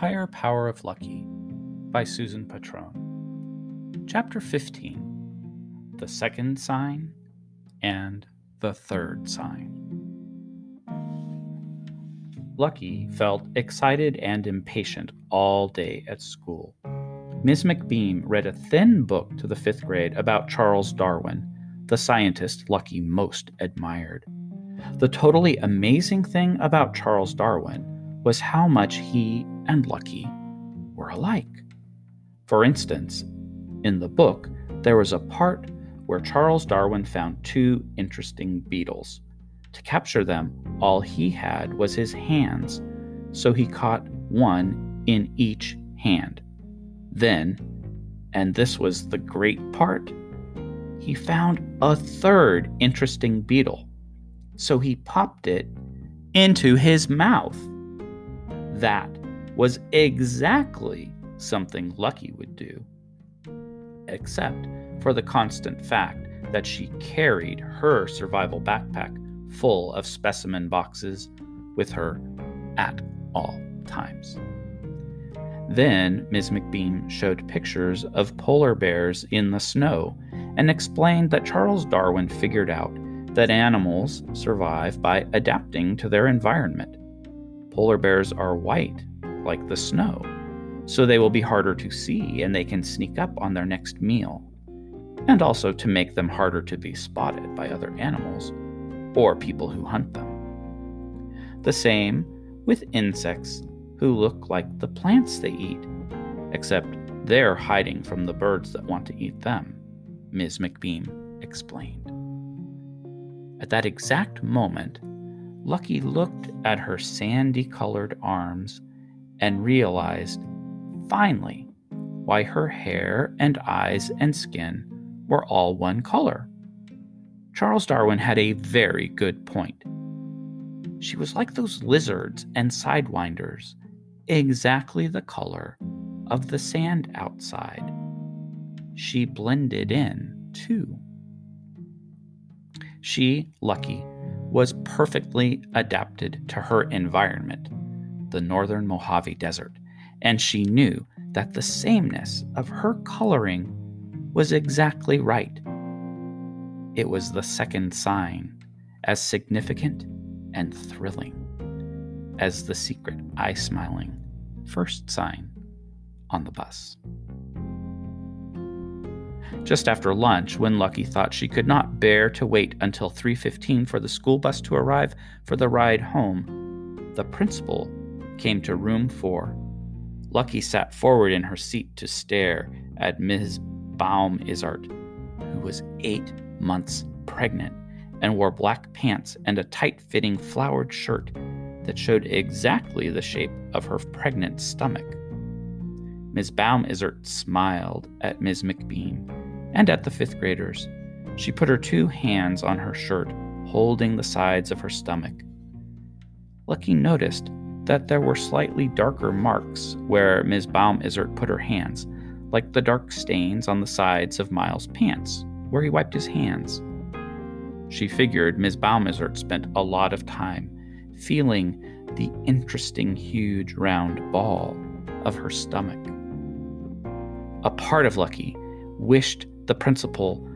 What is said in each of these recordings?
Higher Power of Lucky by Susan Patron. Chapter 15 The Second Sign and the Third Sign. Lucky felt excited and impatient all day at school. Ms. McBeam read a thin book to the fifth grade about Charles Darwin, the scientist Lucky most admired. The totally amazing thing about Charles Darwin was how much he and Lucky were alike. For instance, in the book, there was a part where Charles Darwin found two interesting beetles. To capture them, all he had was his hands, so he caught one in each hand. Then, and this was the great part, he found a third interesting beetle, so he popped it into his mouth. That was exactly something Lucky would do, except for the constant fact that she carried her survival backpack full of specimen boxes with her at all times. Then Ms. McBeam showed pictures of polar bears in the snow and explained that Charles Darwin figured out that animals survive by adapting to their environment polar bears are white, like the snow, so they will be harder to see and they can sneak up on their next meal, and also to make them harder to be spotted by other animals or people who hunt them. The same with insects who look like the plants they eat, except they're hiding from the birds that want to eat them, Ms. McBeam explained. At that exact moment, Lucky looked at her sandy colored arms and realized, finally, why her hair and eyes and skin were all one color. Charles Darwin had a very good point. She was like those lizards and sidewinders, exactly the color of the sand outside. She blended in, too. She, Lucky, was perfectly adapted to her environment, the northern Mojave Desert, and she knew that the sameness of her coloring was exactly right. It was the second sign, as significant and thrilling as the secret eye smiling first sign on the bus. Just after lunch, when Lucky thought she could not bear to wait until 3:15 for the school bus to arrive for the ride home, the principal came to room 4. Lucky sat forward in her seat to stare at Ms. Baumizart, who was 8 months pregnant and wore black pants and a tight-fitting flowered shirt that showed exactly the shape of her pregnant stomach. Ms. Baumizert smiled at Ms. McBeam and at the fifth graders. She put her two hands on her shirt, holding the sides of her stomach. Lucky noticed that there were slightly darker marks where Ms. Baumizert put her hands, like the dark stains on the sides of Miles' pants, where he wiped his hands. She figured Ms. Baumizert spent a lot of time feeling the interesting huge round ball of her stomach. A part of Lucky wished the principal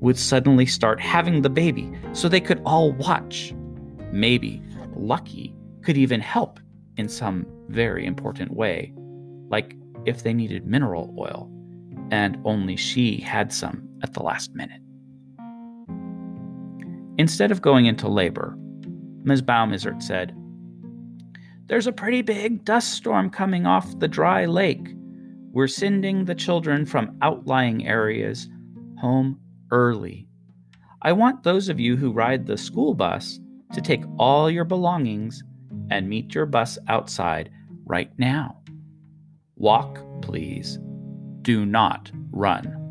would suddenly start having the baby so they could all watch. Maybe Lucky could even help in some very important way, like if they needed mineral oil and only she had some at the last minute. Instead of going into labor, Ms. Baumizert said, There's a pretty big dust storm coming off the dry lake. We're sending the children from outlying areas home early. I want those of you who ride the school bus to take all your belongings and meet your bus outside right now. Walk, please. Do not run.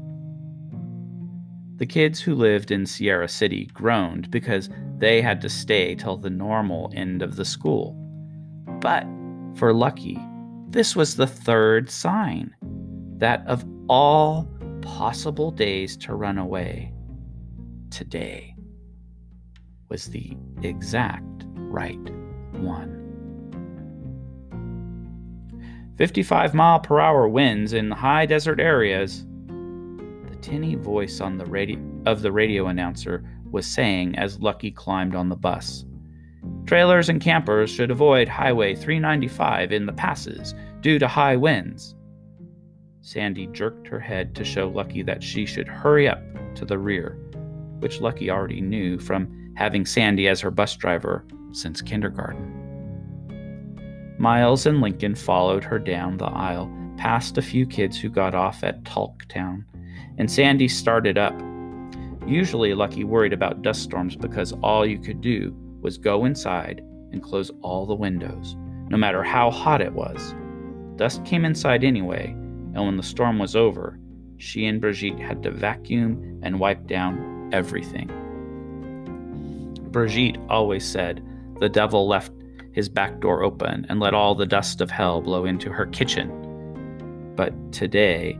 The kids who lived in Sierra City groaned because they had to stay till the normal end of the school. But for Lucky, this was the third sign that of all possible days to run away, today was the exact right one. 55 mile per hour winds in high desert areas. The tinny voice on the radio of the radio announcer was saying as Lucky climbed on the bus. Trailers and campers should avoid Highway 395 in the passes due to high winds. Sandy jerked her head to show Lucky that she should hurry up to the rear, which Lucky already knew from having Sandy as her bus driver since kindergarten. Miles and Lincoln followed her down the aisle, past a few kids who got off at Talktown, and Sandy started up. Usually, Lucky worried about dust storms because all you could do was go inside and close all the windows, no matter how hot it was. Dust came inside anyway, and when the storm was over, she and Brigitte had to vacuum and wipe down everything. Brigitte always said the devil left his back door open and let all the dust of hell blow into her kitchen. But today,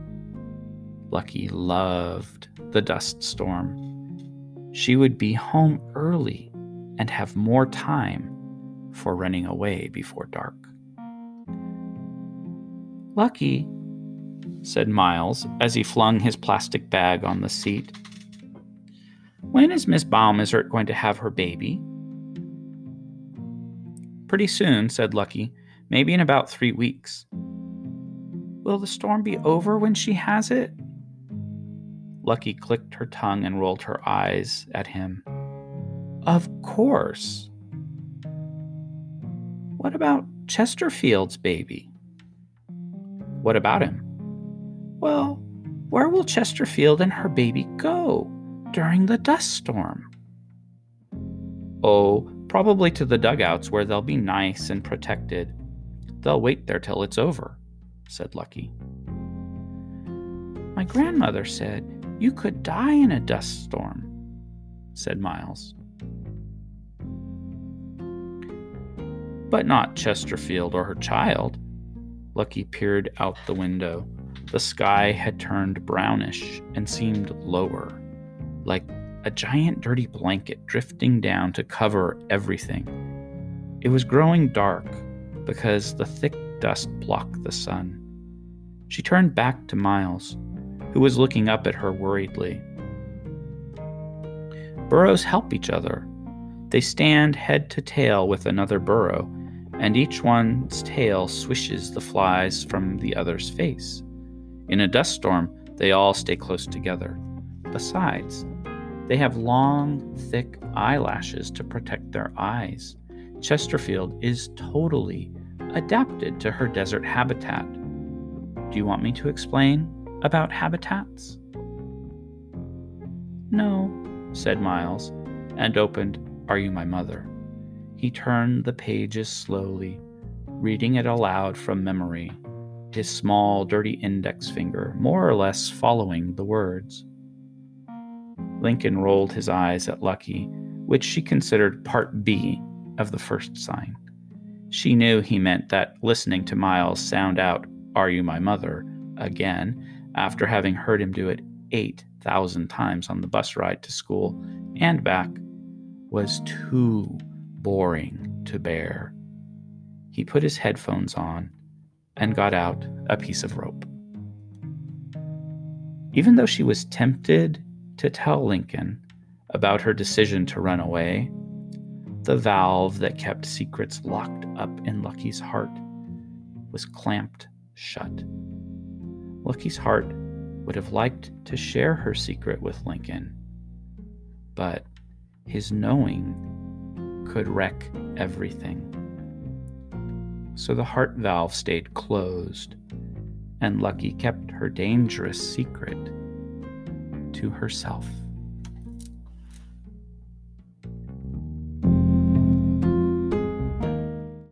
Lucky loved the dust storm. She would be home early and have more time for running away before dark. Lucky, said Miles as he flung his plastic bag on the seat. When is Miss Baumizert going to have her baby? Pretty soon, said Lucky. Maybe in about three weeks. Will the storm be over when she has it? Lucky clicked her tongue and rolled her eyes at him. Of course. What about Chesterfield's baby? What about him? Well, where will Chesterfield and her baby go during the dust storm? Oh, Probably to the dugouts where they'll be nice and protected. They'll wait there till it's over, said Lucky. My grandmother said you could die in a dust storm, said Miles. But not Chesterfield or her child. Lucky peered out the window. The sky had turned brownish and seemed lower, like a giant dirty blanket drifting down to cover everything. It was growing dark because the thick dust blocked the sun. She turned back to Miles, who was looking up at her worriedly. Burros help each other. They stand head to tail with another burro, and each one's tail swishes the flies from the other's face. In a dust storm, they all stay close together. Besides, they have long, thick eyelashes to protect their eyes. Chesterfield is totally adapted to her desert habitat. Do you want me to explain about habitats? No, said Miles, and opened Are You My Mother? He turned the pages slowly, reading it aloud from memory, his small, dirty index finger more or less following the words. Lincoln rolled his eyes at Lucky, which she considered part B of the first sign. She knew he meant that listening to Miles sound out, Are you my mother? again, after having heard him do it 8,000 times on the bus ride to school and back, was too boring to bear. He put his headphones on and got out a piece of rope. Even though she was tempted to tell Lincoln about her decision to run away, the valve that kept secrets locked up in Lucky's heart was clamped shut. Lucky's heart would have liked to share her secret with Lincoln, but his knowing could wreck everything. So the heart valve stayed closed, and Lucky kept her dangerous secret to herself.